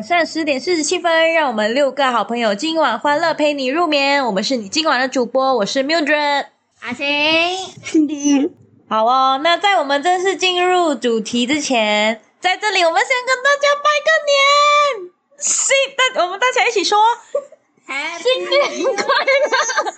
晚上十点四十七分，让我们六个好朋友今晚欢乐陪你入眠。我们是你今晚的主播，我是 Mildred，阿星，Cindy。好哦，那在我们正式进入主题之前，在这里我们先跟大家拜个年，新的我们大家一起说，新年快乐！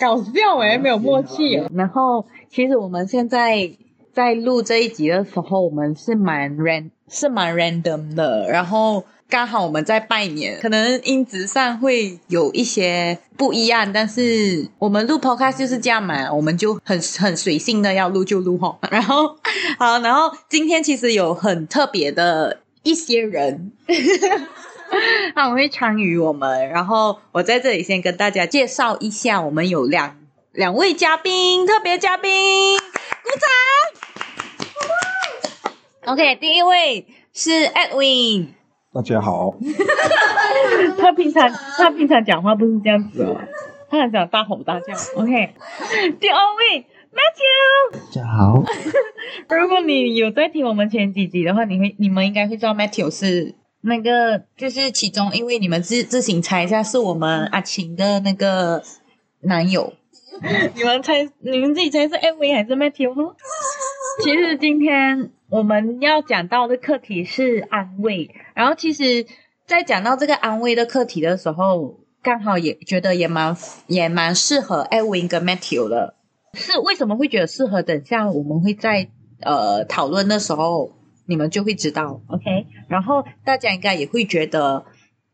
搞笑哎，没有默契。然后，其实我们现在。在录这一集的时候，我们是蛮 ran 是蛮 random 的，然后刚好我们在拜年，可能音质上会有一些不一样，但是我们录 podcast 就是这样嘛，我们就很很随性的要录就录吼。然后好，然后今天其实有很特别的一些人，他们会参与我们，然后我在这里先跟大家介绍一下，我们有两两位嘉宾，特别嘉宾，鼓掌。OK，第一位是 Edwin，大家好。他平常他平常讲话不是这样子哦，他很想大吼大叫。OK，第二位 Matthew，大家好。如果你有在听我们前几集的话，你会你们应该会知道 Matthew 是那个，就是其中因为你们自自行猜一下，是我们阿晴的那个男友。你们猜，你们自己猜是 MV 还是 Matthew？其实今天。我们要讲到的课题是安慰，然后其实，在讲到这个安慰的课题的时候，刚好也觉得也蛮也蛮适合 Edwin 跟 Matthew 的。是为什么会觉得适合？等下我们会在呃讨论的时候，你们就会知道。OK，然后大家应该也会觉得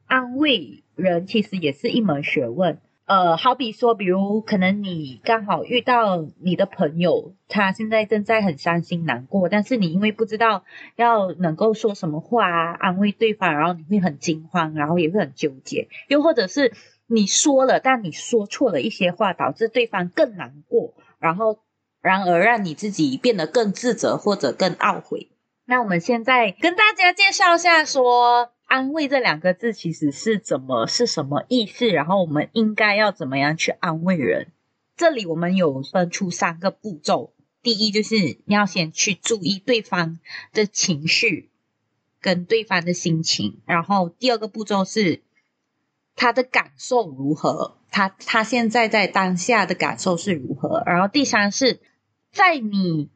安慰人其实也是一门学问。呃，好比说，比如可能你刚好遇到你的朋友，他现在正在很伤心难过，但是你因为不知道要能够说什么话啊，安慰对方，然后你会很惊慌，然后也会很纠结，又或者是你说了，但你说错了一些话，导致对方更难过，然后然而让你自己变得更自责或者更懊悔。那我们现在跟大家介绍一下说。安慰这两个字其实是怎么是什么意思？然后我们应该要怎么样去安慰人？这里我们有分出三个步骤。第一就是你要先去注意对方的情绪跟对方的心情，然后第二个步骤是他的感受如何，他他现在在当下的感受是如何，然后第三是在你。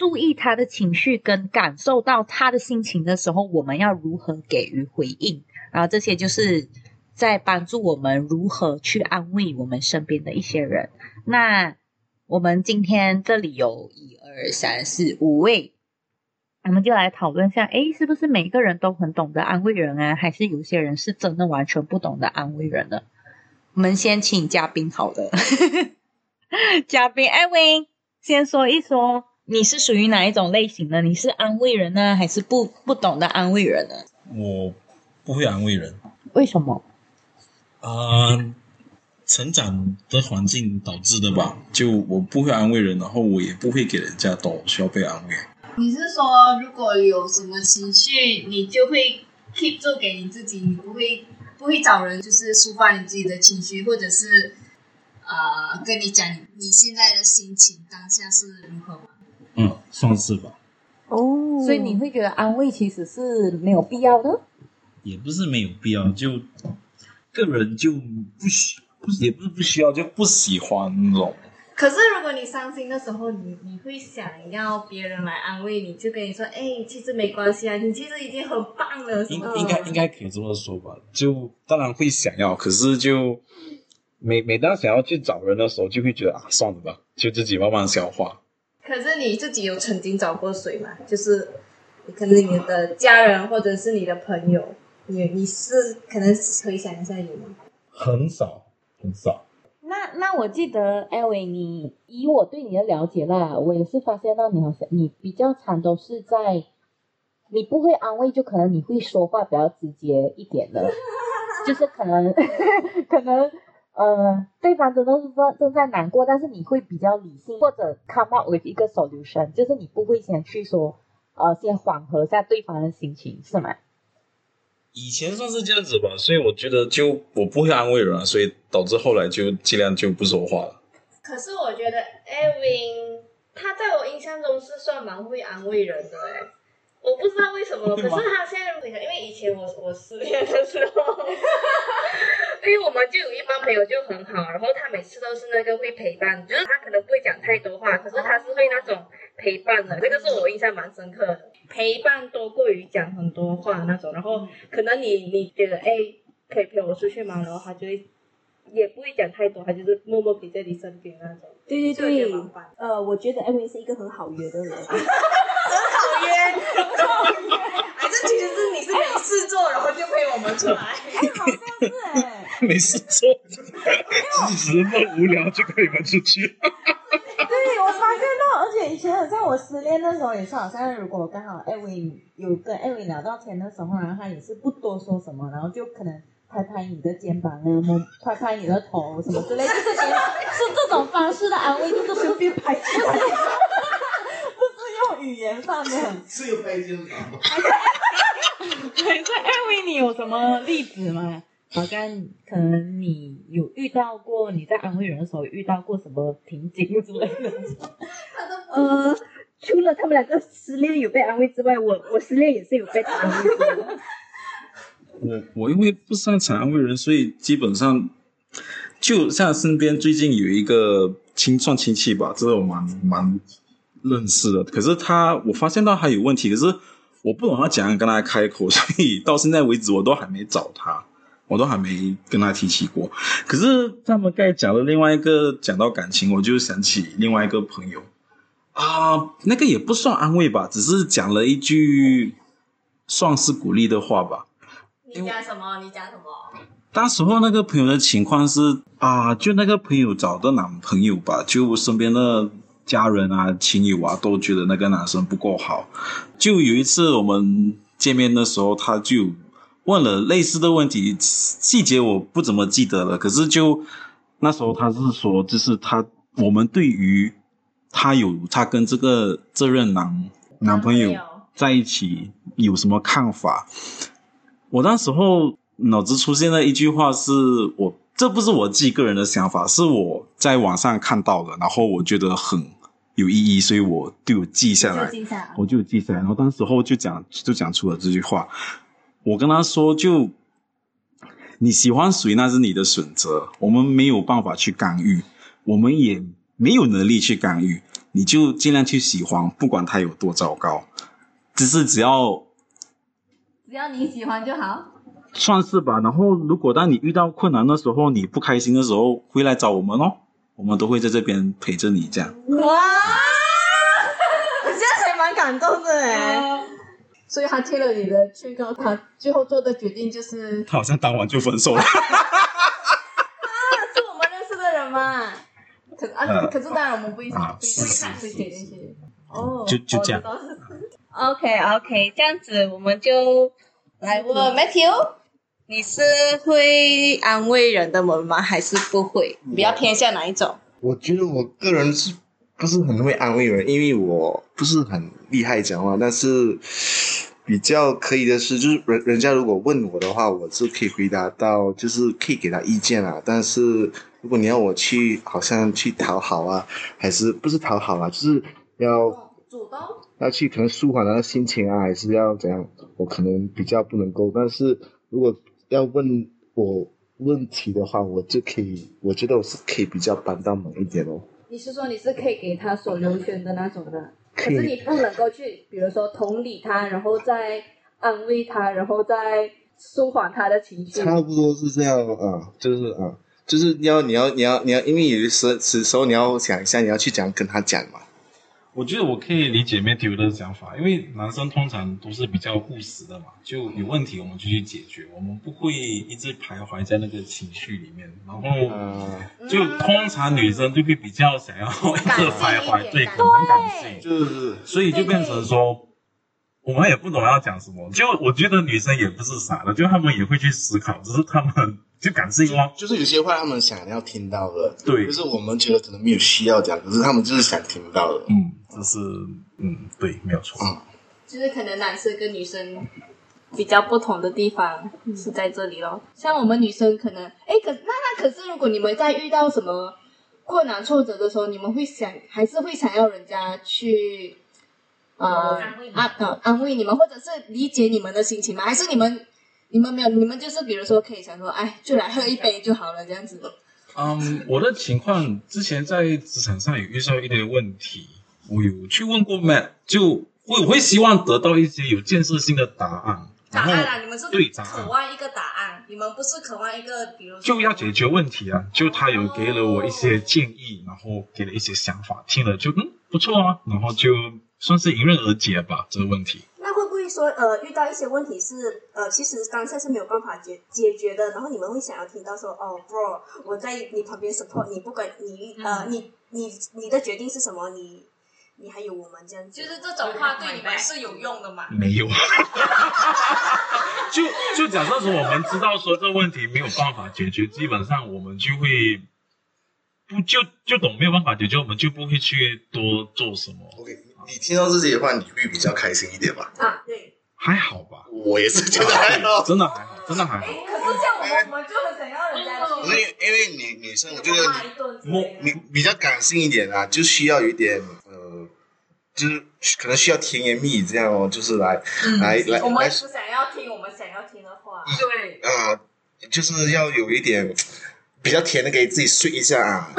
注意他的情绪跟感受到他的心情的时候，我们要如何给予回应？然后这些就是在帮助我们如何去安慰我们身边的一些人。那我们今天这里有一二三四五位，我们就来讨论一下，诶，是不是每个人都很懂得安慰人啊？还是有些人是真的完全不懂得安慰人呢？我们先请嘉宾好了，嘉宾艾薇先说一说。你是属于哪一种类型的？你是安慰人呢，还是不不懂得安慰人呢？我不会安慰人。为什么？啊、呃，成长的环境导致的吧。就我不会安慰人，然后我也不会给人家都需要被安慰。你是说，如果有什么情绪，你就会 keep 住给你自己，你不会不会找人，就是抒发你自己的情绪，或者是啊、呃，跟你讲你现在的心情当下是如何吗？嗯，算是吧。哦，所以你会觉得安慰其实是没有必要的？也不是没有必要，就个人就不需，不也不是不需要，就不喜欢那种。可是如果你伤心的时候，你你会想要别人来安慰你，就跟你说：“哎，其实没关系啊，你其实已经很棒了。”应应该应该可以这么说吧？就当然会想要，可是就每每当想要去找人的时候，就会觉得啊，算了吧，就自己慢慢消化。可是你自己有曾经找过谁吗？就是可能你的家人或者是你的朋友，你你是可能回想一下有吗？很少，很少。那那我记得艾薇，你以我对你的了解啦，我也是发现到你好像你比较常都是在，你不会安慰，就可能你会说话比较直接一点的，就是可能 可能。呃，对方真的是正正在难过，但是你会比较理性，或者 come up with 一个 solution，就是你不会先去说，呃，先缓和一下对方的心情，是吗？以前算是这样子吧，所以我觉得就我不会安慰人，所以导致后来就尽量就不说话了。可是我觉得 Edwin 他在我印象中是算蛮会安慰人的哎，我不知道为什么，可是他现在，因为以前我我失恋的时候，因为我们就有一帮朋友就很好，然后他每次都是那个会陪伴，就是他可能不会讲太多话，可是他是会那种陪伴的，这个是我印象蛮深刻的，陪伴多过于讲很多话那种，然后可能你你觉得哎可以陪我出去吗？然后他就会。也不会讲太多，他就是默默陪在你身边那种。对对对，呃，我觉得艾薇是一个很好约的人，很好约，很好约，反正 其实是你是没事做，然后就陪我们出来，哎，好像是哎，没事做，只是那么无聊就可以玩出去。对，我发现到，而且以前好像我失恋的时候也是，好像如果刚好艾薇有跟艾薇聊到天的时候，然后他也是不多说什么，然后就可能。拍拍你的肩膀啊，摸拍拍你的头什么之类，就是是这种方式的安慰，就是顺便拍起来，不是用语言上的。是有拍肩膀。在安慰你有什么例子吗？好像可能你有遇到过，你在安慰人的时候遇到过什么瓶颈之类的？呃，除了他们两个失恋有被安慰之外，我我失恋也是有被他安慰的。我我因为不擅长安慰人，所以基本上就像身边最近有一个亲算亲戚吧，这个我蛮蛮认识的。可是他我发现到他有问题，可是我不懂他怎样跟他开口，所以到现在为止我都还没找他，我都还没跟他提起过。可是他们刚才讲的另外一个讲到感情，我就想起另外一个朋友啊，那个也不算安慰吧，只是讲了一句算是鼓励的话吧。你讲什么？你讲什么？当时候那个朋友的情况是啊，就那个朋友找的男朋友吧，就身边的家人啊、亲友啊都觉得那个男生不够好。就有一次我们见面的时候，他就问了类似的问题，细节我不怎么记得了。可是就那时候他是说，就是他我们对于他有他跟这个这任男男朋友在一起有什么看法？我那时候脑子出现了一句话，是我这不是我自己个人的想法，是我在网上看到的，然后我觉得很有意义，所以我就有记下来，我就记下来，然后当时候就讲就讲出了这句话。我跟他说，就你喜欢谁那是你的选择，我们没有办法去干预，我们也没有能力去干预，你就尽量去喜欢，不管他有多糟糕，只是只要。只要你喜欢就好，算是吧。然后，如果当你遇到困难的时候，你不开心的时候，回来找我们哦，我们都会在这边陪着你。这样哇，这样还蛮感动的哎。所以他听了你的劝告，他最后做的决定就是，他好像当晚就分手了。啊，是我们认识的人吗？可是啊，呃、可是当然我们不一定会看这些东西。哦，就就这样。OK OK，这样子我们就来问 Matthew，你是会安慰人的人吗？还是不会？比较偏向哪一种？我觉得我个人是不是很会安慰人？因为我不是很厉害讲话，但是比较可以的是，就是人人家如果问我的话，我是可以回答到，就是可以给他意见啊。但是如果你要我去，好像去讨好啊，还是不是讨好啊？就是要主动。要去可能舒缓他的心情啊，还是要怎样？我可能比较不能够。但是如果要问我问题的话，我就可以，我觉得我是可以比较帮到忙一点哦。你是说你是可以给他所留选的那种的？可是你不能够去，比如说同理他，然后再安慰他，然后再舒缓他的情绪。差不多是这样啊，就是啊，就是要你要你要你要，因为有的时候时候你要想一下，你要去讲跟他讲嘛。我觉得我可以理解 Matthew 的想法，因为男生通常都是比较务实的嘛，就有问题我们就去解决，我们不会一直徘徊在那个情绪里面。然后，就通常女生就会比较想要一直徘徊，对，很感性，就是，所以就变成说，我们也不懂要讲什么。就我觉得女生也不是傻的，就她们也会去思考，只是她们。就感性哦，就是有些话她们想要听到的，对，就是我们觉得可能没有需要讲，可是她们就是想听到的，嗯，这是嗯，对，没有错，嗯，就是可能男生跟女生比较不同的地方是在这里咯。像我们女生可能，哎，可那那可是如果你们在遇到什么困难挫折的时候，你们会想还是会想要人家去呃安慰你安呃安慰你们，或者是理解你们的心情吗？还是你们你们没有，你们就是比如说可以想说，哎，就来喝一杯就好了，这样子的。嗯，我的情况之前在职场上有遇到一点问题，我有去问过 Matt，就会我会希望得到一些有建设性的答案。答案啦，你们是对答案渴望一个答案，你们不是渴望一个，比如说就要解决问题啊，就他有给了我一些建议，然后给了一些想法，听了就嗯不错啊，然后就算是迎刃而解吧这个问题。那会不会说，呃，遇到一些问题是，呃，其实当下是没有办法解解决的，然后你们会想要听到说，哦，bro，我在你旁边 support 你，不管你，呃，你你你的决定是什么，你你还有我们这样子，就是这种话对你们是有用的吗？没有，就就假设说我们知道说这问题没有办法解决，基本上我们就会不就就懂没有办法解决，我们就不会去多做什么。OK，你听到自己的话，你会比较开心一点吧？啊，对。还好吧，我也是觉得还好。真的还好，真的还好。可是这样我们我们就很想要人家不是因为因为女女生，我觉得骂一顿之类的你比较感性一点啊，就需要有一点呃，就是可能需要甜言蜜语这样哦，就是来、来来来我们不想要听我们想要听的话。对，啊、就是要有一点比较甜的给自己睡一下啊。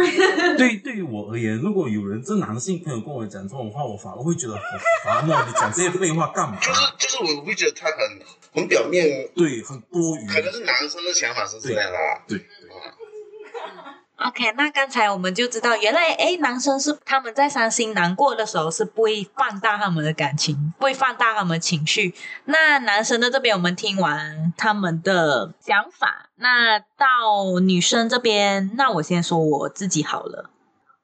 对，对于我而言，如果有人这男性朋友跟我讲这种话，我反而会觉得很烦哦。你讲这些废话干嘛？就是就是，我会觉得他很很表面，对，很多余。可能是男生的想法是这样啦。对。OK，那刚才我们就知道，原来诶，男生是他们在伤心难过的时候是不会放大他们的感情，不会放大他们情绪。那男生的这边我们听完他们的想法，那到女生这边，那我先说我自己好了。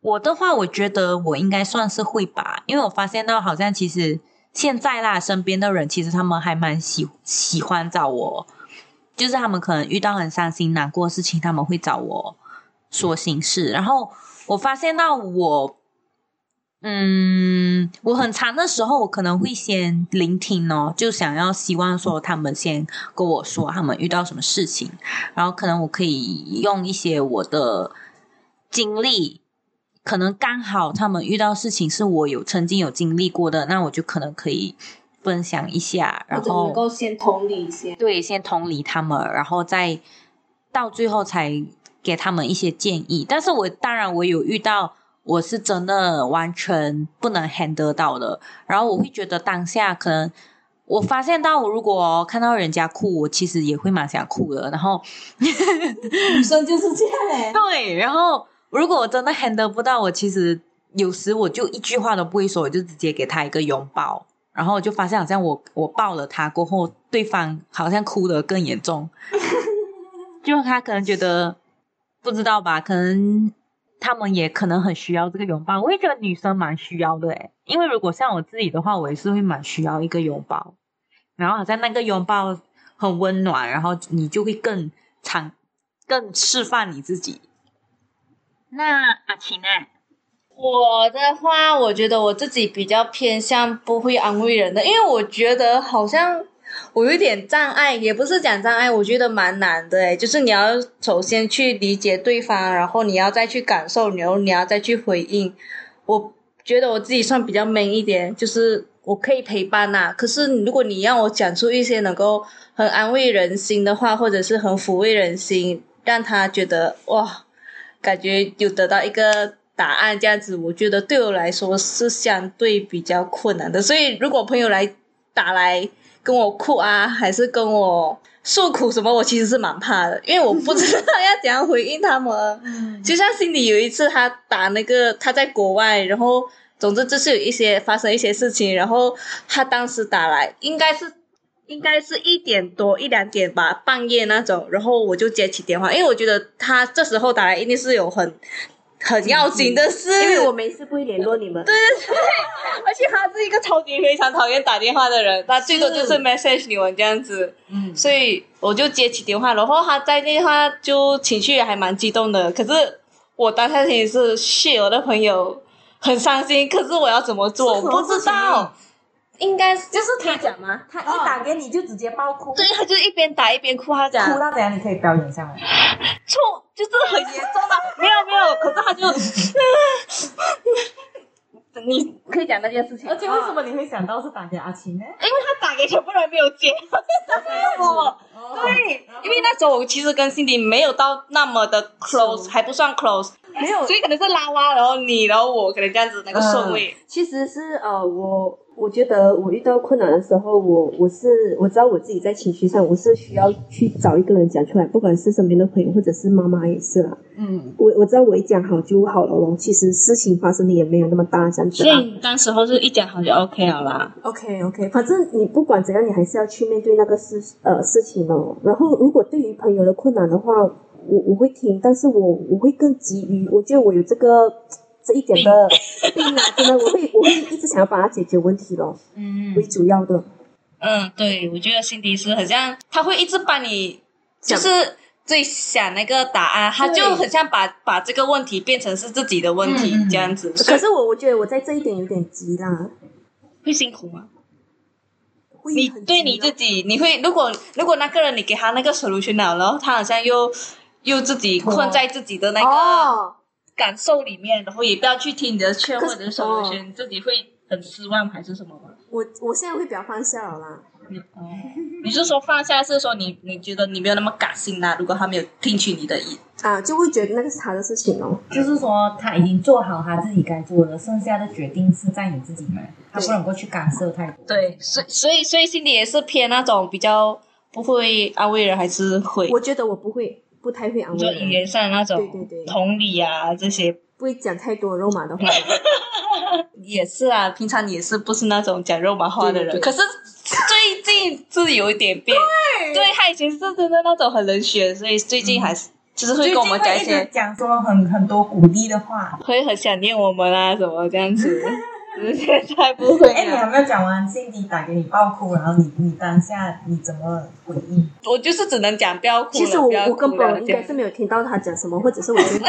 我的话，我觉得我应该算是会吧，因为我发现到好像其实现在啦，身边的人其实他们还蛮喜喜欢找我，就是他们可能遇到很伤心难过的事情，他们会找我。说心事，然后我发现到我，嗯，我很长的时候，我可能会先聆听哦，就想要希望说他们先跟我说他们遇到什么事情，然后可能我可以用一些我的经历，可能刚好他们遇到事情是我有曾经有经历过的，那我就可能可以分享一下，然后能够先同理一些，对，先同理他们，然后再到最后才。给他们一些建议，但是我当然我有遇到，我是真的完全不能 handle 到的。然后我会觉得当下可能我发现到，我如果看到人家哭，我其实也会蛮想哭的。然后 女生就是这样哎，对。然后如果我真的 handle 不到，我其实有时我就一句话都不会说，我就直接给他一个拥抱。然后我就发现好像我我抱了他过后，对方好像哭得更严重，就他可能觉得。不知道吧？可能他们也可能很需要这个拥抱。我也觉得女生蛮需要的诶，因为如果像我自己的话，我也是会蛮需要一个拥抱。然后好像那个拥抱很温暖，然后你就会更长、更释放你自己。那阿晴呢？我的话，我觉得我自己比较偏向不会安慰人的，因为我觉得好像。我有点障碍，也不是讲障碍，我觉得蛮难的诶，就是你要首先去理解对方，然后你要再去感受，然后你要再去回应。我觉得我自己算比较 man 一点，就是我可以陪伴呐。可是如果你让我讲出一些能够很安慰人心的话，或者是很抚慰人心，让他觉得哇，感觉有得到一个答案这样子，我觉得对我来说是相对比较困难的。所以如果朋友来打来。跟我哭啊，还是跟我诉苦什么？我其实是蛮怕的，因为我不知道要怎样回应他们。就像心里有一次，他打那个他在国外，然后总之就是有一些发生一些事情，然后他当时打来，应该是应该是一点多一两点吧，半夜那种，然后我就接起电话，因为我觉得他这时候打来一定是有很。很要紧的事，因为我没事不会联络你们。对 对对，而且他是一个超级非常讨厌打电话的人，他最多就是 message 你们这样子。嗯，所以我就接起电话，然后他在电话就情绪也还蛮激动的。可是我当下心里是 shit，我的朋友很伤心，可是我要怎么做？我不知道。应该就是他讲吗？他一打给你就直接爆哭。对，他就一边打一边哭，他讲哭到怎样？你可以表演一下吗？错，就是很严重的。没有没有，可是他就，你可可以讲那件事情。而且为什么你会想到是打给阿青呢？因为他打给全部人没有接，没有我。对，因为那时候我其实跟 Cindy 没有到那么的 close，还不算 close，没有，所以可能是拉拉，然后你，然后我，可能这样子那个顺位。其实是呃，我我觉得我遇到困难的时候，我我是我知道我自己在情绪上，我是需要去找一个人讲出来，不管是身边的朋友或者是妈妈也是啦。嗯，我我知道我一讲好就好了咯。其实事情发生的也没有那么大，这样子。所以当时候是一讲好就 OK 了啦。OK OK，反正你不管怎样，你还是要去面对那个事呃事情哦。然后如果对于朋友的困难的话，我我会听，但是我我会更急于，我觉得我有这个这一点的 病啊，真的，我会我会一直想要帮他解决问题咯。嗯，为主要的。嗯，对，我觉得 Cindy 是很像，他会一直帮你，就是。最想那个答案，他就很像把把这个问题变成是自己的问题这样子。可是我我觉得我在这一点有点急啦，会辛苦吗？你对你自己，你会如果如果那个人你给他那个 solution 了，然后他好像又又自己困在自己的那个感受里面，然后也不要去听你的劝或者是 solution，自己会很失望还是什么吧？我我现在会比较放下了啦。你哦，你是说放下是说你你觉得你没有那么感性啦？如果他没有听取你的意啊，就会觉得那个是他的事情哦。就是说他已经做好他自己该做的，剩下的决定是在你自己嘛，他不能够去干涉太多。对，所以所以所以心里也是偏那种比较不会安慰人，还是会？我觉得我不会，不太会安慰人。就语言上那种，对对对，同理啊这些，不会讲太多肉麻的话。也是啊，平常你也是不是那种讲肉麻话的人，对对对，可是。最近是有一点变，对，对他以前是真的那种很冷血，所以最近还是、嗯、就是会跟我们讲一些讲说很很多鼓励的话，会很想念我们啊什么这样子。现在不会。哎，你还没有讲完，Cindy 打给你爆哭，然后你你当下你怎么回应？我就是只能讲不要哭。其实我我根本应该是没有听到他讲什么，或者是我觉得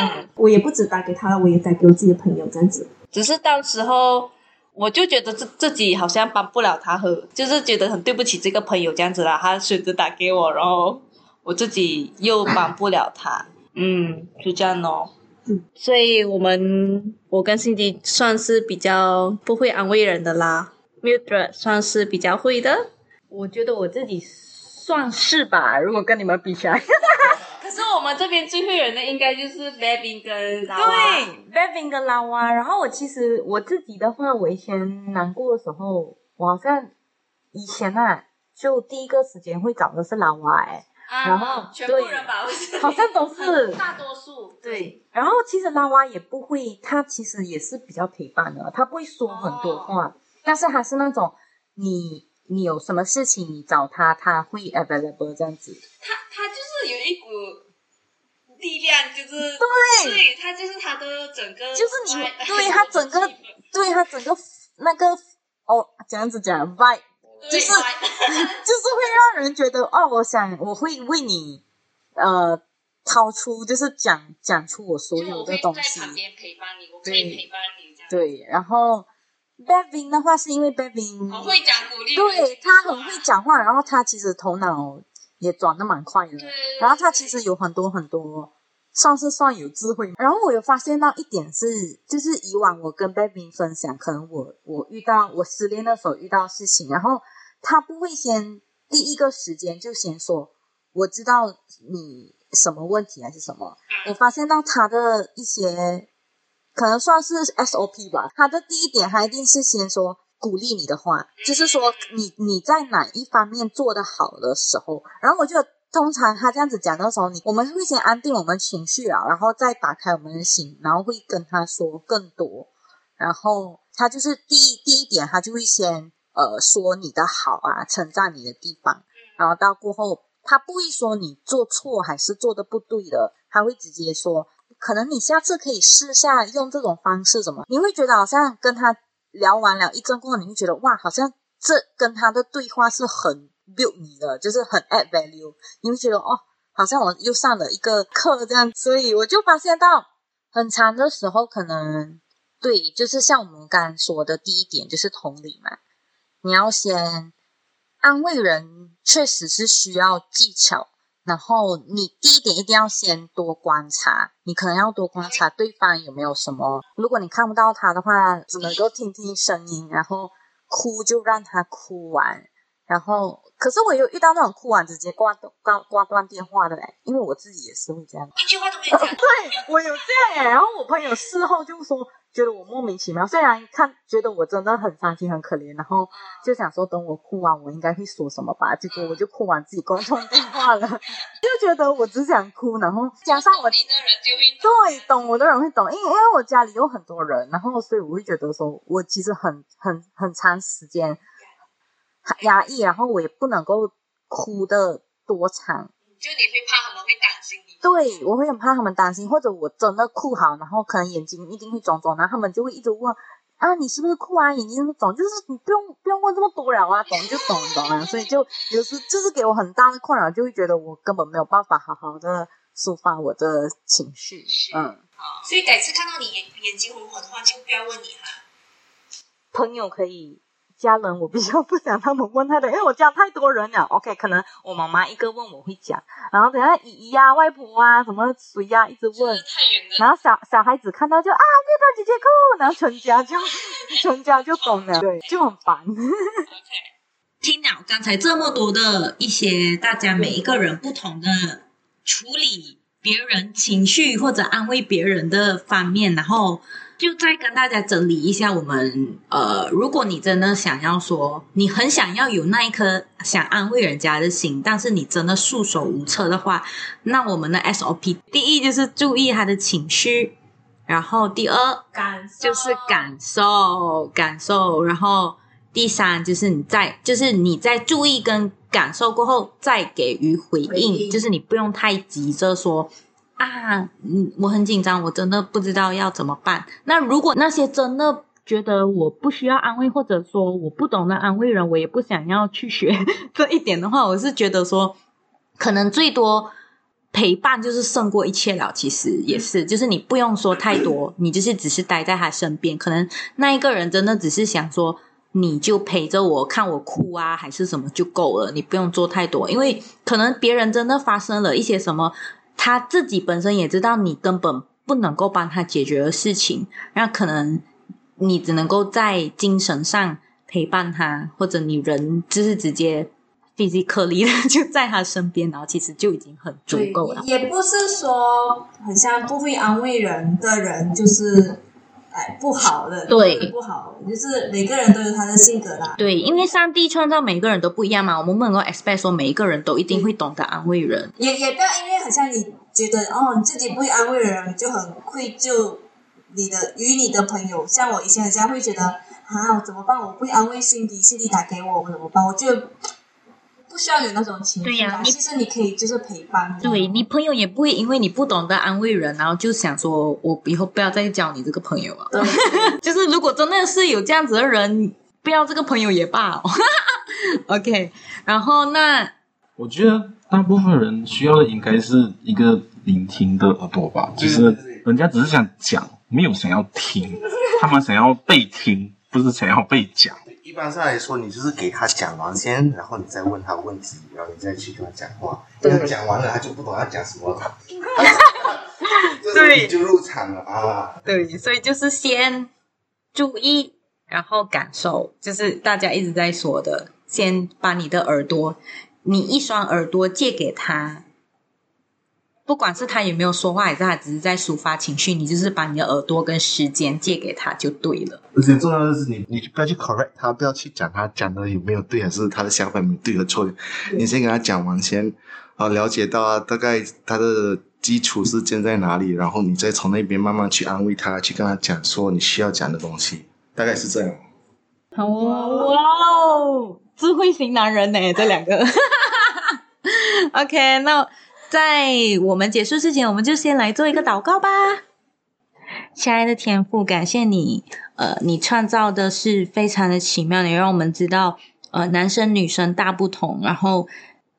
嗯，我也不止打给他，我也打给我自己的朋友这样子。只是到时候。我就觉得自自己好像帮不了他，和就是觉得很对不起这个朋友这样子啦。他选择打给我，然后我自己又帮不了他，嗯，就这样咯。嗯，所以我们我跟 Cindy 算是比较不会安慰人的啦，Mildred 算是比较会的。我觉得我自己算是吧，如果跟你们比起来。可是我们这边最会人的应该就是 Bevin 跟拉娃。对，Bevin 跟拉娃。然后我其实我自己的话，我以前难过的时候，我好像以前啊，就第一个时间会找的是拉娃哎。啊、然后全部人吧，好像都是大多数。对，然后其实拉娃也不会，他其实也是比较陪伴的，他不会说很多话，哦、但是他是那种你。你有什么事情，你找他，他会 available 这样子。他他就是有一股力量，就是对，对他就是他的整个，就是你对他整个，对他整个那个哦，这样子讲 vibe，就是 就是会让人觉得哦，我想我会为你呃掏出，就是讲讲出我所有的东西。在旁边陪伴你，我可以陪伴你这样。对，然后。Bevin 的话是因为 Bevin 很会讲鼓励，对他很会讲话，然后他其实头脑也转的蛮快的，然后他其实有很多很多，算是算有智慧。然后我有发现到一点是，就是以往我跟 Bevin 分享，可能我我遇到我失恋的时候遇到事情，然后他不会先第一个时间就先说我知道你什么问题还是什么，我发现到他的一些。可能算是 SOP 吧。他的第一点，他一定是先说鼓励你的话，就是说你你在哪一方面做得好的时候，然后我就通常他这样子讲的时候，你我们会先安定我们情绪啊，然后再打开我们的心，然后会跟他说更多。然后他就是第一第一点，他就会先呃说你的好啊，称赞你的地方，然后到过后他不会说你做错还是做的不对的，他会直接说。可能你下次可以试下用这种方式，怎么？你会觉得好像跟他聊完了一阵过后，你会觉得哇，好像这跟他的对话是很 build 你的，就是很 add value。你会觉得哦，好像我又上了一个课这样。所以我就发现到很长的时候，可能对，就是像我们刚刚说的第一点，就是同理嘛。你要先安慰人，确实是需要技巧。然后你第一点一定要先多观察，你可能要多观察对方有没有什么。如果你看不到他的话，只能够听听声音，然后哭就让他哭完。然后，可是我有遇到那种哭完直接挂断挂挂断电话的嘞，因为我自己也是会这样，一句话都没讲。对，我有这样哎，然后我朋友事后就说。觉得我莫名其妙，虽然看觉得我真的很伤心很可怜，然后就想说等我哭完，我应该会说什么吧。结果我就哭完自己关通电话了，就觉得我只想哭，然后加上我懂你的人就会对懂我的人会懂，因为因为我家里有很多人，然后所以我会觉得说我其实很很很长时间很压抑，然后我也不能够哭的多长。就你会怕他们会担心你？对，我会很怕他们担心，或者我真的哭好，然后可能眼睛一定会肿肿，然后他们就会一直问啊，你是不是哭啊？眼睛肿？就是你不用不用问这么多了啊，懂就懂懂啊。所以就有时就是给我很大的困扰，就会觉得我根本没有办法好好的抒发我的情绪。嗯，好，所以改次看到你眼眼睛红红的话，就不要问你了。朋友可以。家人我比较不想他们问太多，因为我家太多人了。OK，可能我妈妈一个问我会讲，然后等下姨姨啊、外婆啊、什么谁呀、啊、一直问，然后小小孩子看到就啊，月亮姐姐哭，然后全家就 全家就懂了，对，就很烦。Okay. 听了刚才这么多的一些大家每一个人不同的处理别人情绪或者安慰别人的方面，然后。就再跟大家整理一下，我们呃，如果你真的想要说，你很想要有那一颗想安慰人家的心，但是你真的束手无策的话，那我们的 SOP 第一就是注意他的情绪，然后第二感就是感受感受，然后第三就是你在就是你在注意跟感受过后再给予回应，回应就是你不用太急着说。啊，嗯，我很紧张，我真的不知道要怎么办。那如果那些真的觉得我不需要安慰，或者说我不懂得安慰人，我也不想要去学 这一点的话，我是觉得说，可能最多陪伴就是胜过一切了。其实也是，就是你不用说太多，你就是只是待在他身边。可能那一个人真的只是想说，你就陪着我看我哭啊，还是什么就够了，你不用做太多，因为可能别人真的发生了一些什么。他自己本身也知道你根本不能够帮他解决的事情，那可能你只能够在精神上陪伴他，或者你人就是直接 physically 的就在他身边，然后其实就已经很足够了。也不是说很像不会安慰人的人就是。哎，不好的，对，不好，就是每个人都有他的性格啦。对，因为上帝创造每个人都不一样嘛，我们不能够 expect 说每一个人都一定会懂得安慰人。也也不要因为好像你觉得哦，你自己不会安慰人，就很愧疚你的与你的朋友。像我以前人家会觉得啊，我怎么办？我不会安慰辛迪，辛迪打给我，我怎么办？我就。不需要有那种情绪，对呀、啊，其实你可以就是陪伴。对，你朋友也不会因为你不懂得安慰人，然后就想说我以后不要再交你这个朋友了。对，就是如果真的是有这样子的人，不要这个朋友也罢、哦。OK，然后那我觉得大部分人需要的应该是一个聆听的耳朵吧，就是人家只是想讲，没有想要听，他们想要被听，不是想要被讲。一般上来说，你就是给他讲完先，然后你再问他问题，然后你再去跟他讲话。因为他讲完了，他就不懂要讲什么了。对，就入场了啊。对，所以就是先注意，然后感受，就是大家一直在说的，先把你的耳朵，你一双耳朵借给他。不管是他有没有说话，还是他只是在抒发情绪，你就是把你的耳朵跟时间借给他就对了。而且重要的是你，你不要去 correct 他，不要去讲他讲的有没有对，还是他的想法有没有对和错。你先给他讲完先，啊，了解到啊，大概他的基础是建在哪里，然后你再从那边慢慢去安慰他，去跟他讲说你需要讲的东西，大概是这样。好哇哦，智慧型男人呢，这两个。OK，那。在我们结束之前，我们就先来做一个祷告吧。亲爱的天父，感谢你，呃，你创造的是非常的奇妙，你让我们知道，呃，男生女生大不同。然后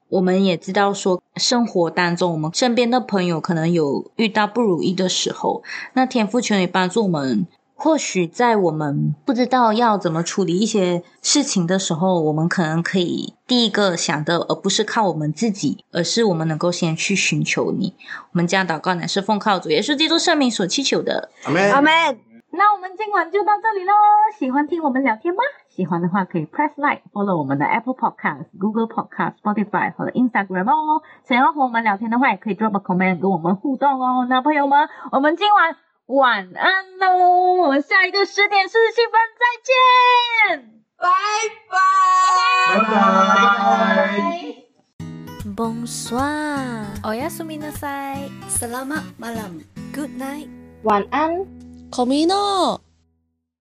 我们也知道说，生活当中我们身边的朋友可能有遇到不如意的时候，那天父求你帮助我们，或许在我们不知道要怎么处理一些事情的时候，我们可能可以第一个想的，而不是靠我们自己，而是我们能够先去寻求你。我们将祷告乃是奉靠主耶稣基督圣名所祈求的。阿门。阿门。那我们今晚就到这里喽。喜欢听我们聊天吗？喜欢的话可以 press like，follow 我们的 Apple Podcast、Google Podcast、Spotify 或者 Instagram 哦。想要和我们聊天的话，也可以 drop a comment 跟我们互动哦。那朋友们，我们今晚。晚安喽，我们下一个十点四十七分再见，拜拜，拜拜。Bonsoir, oyasuminasai, Selamat malam, good night, 晚安。Komino。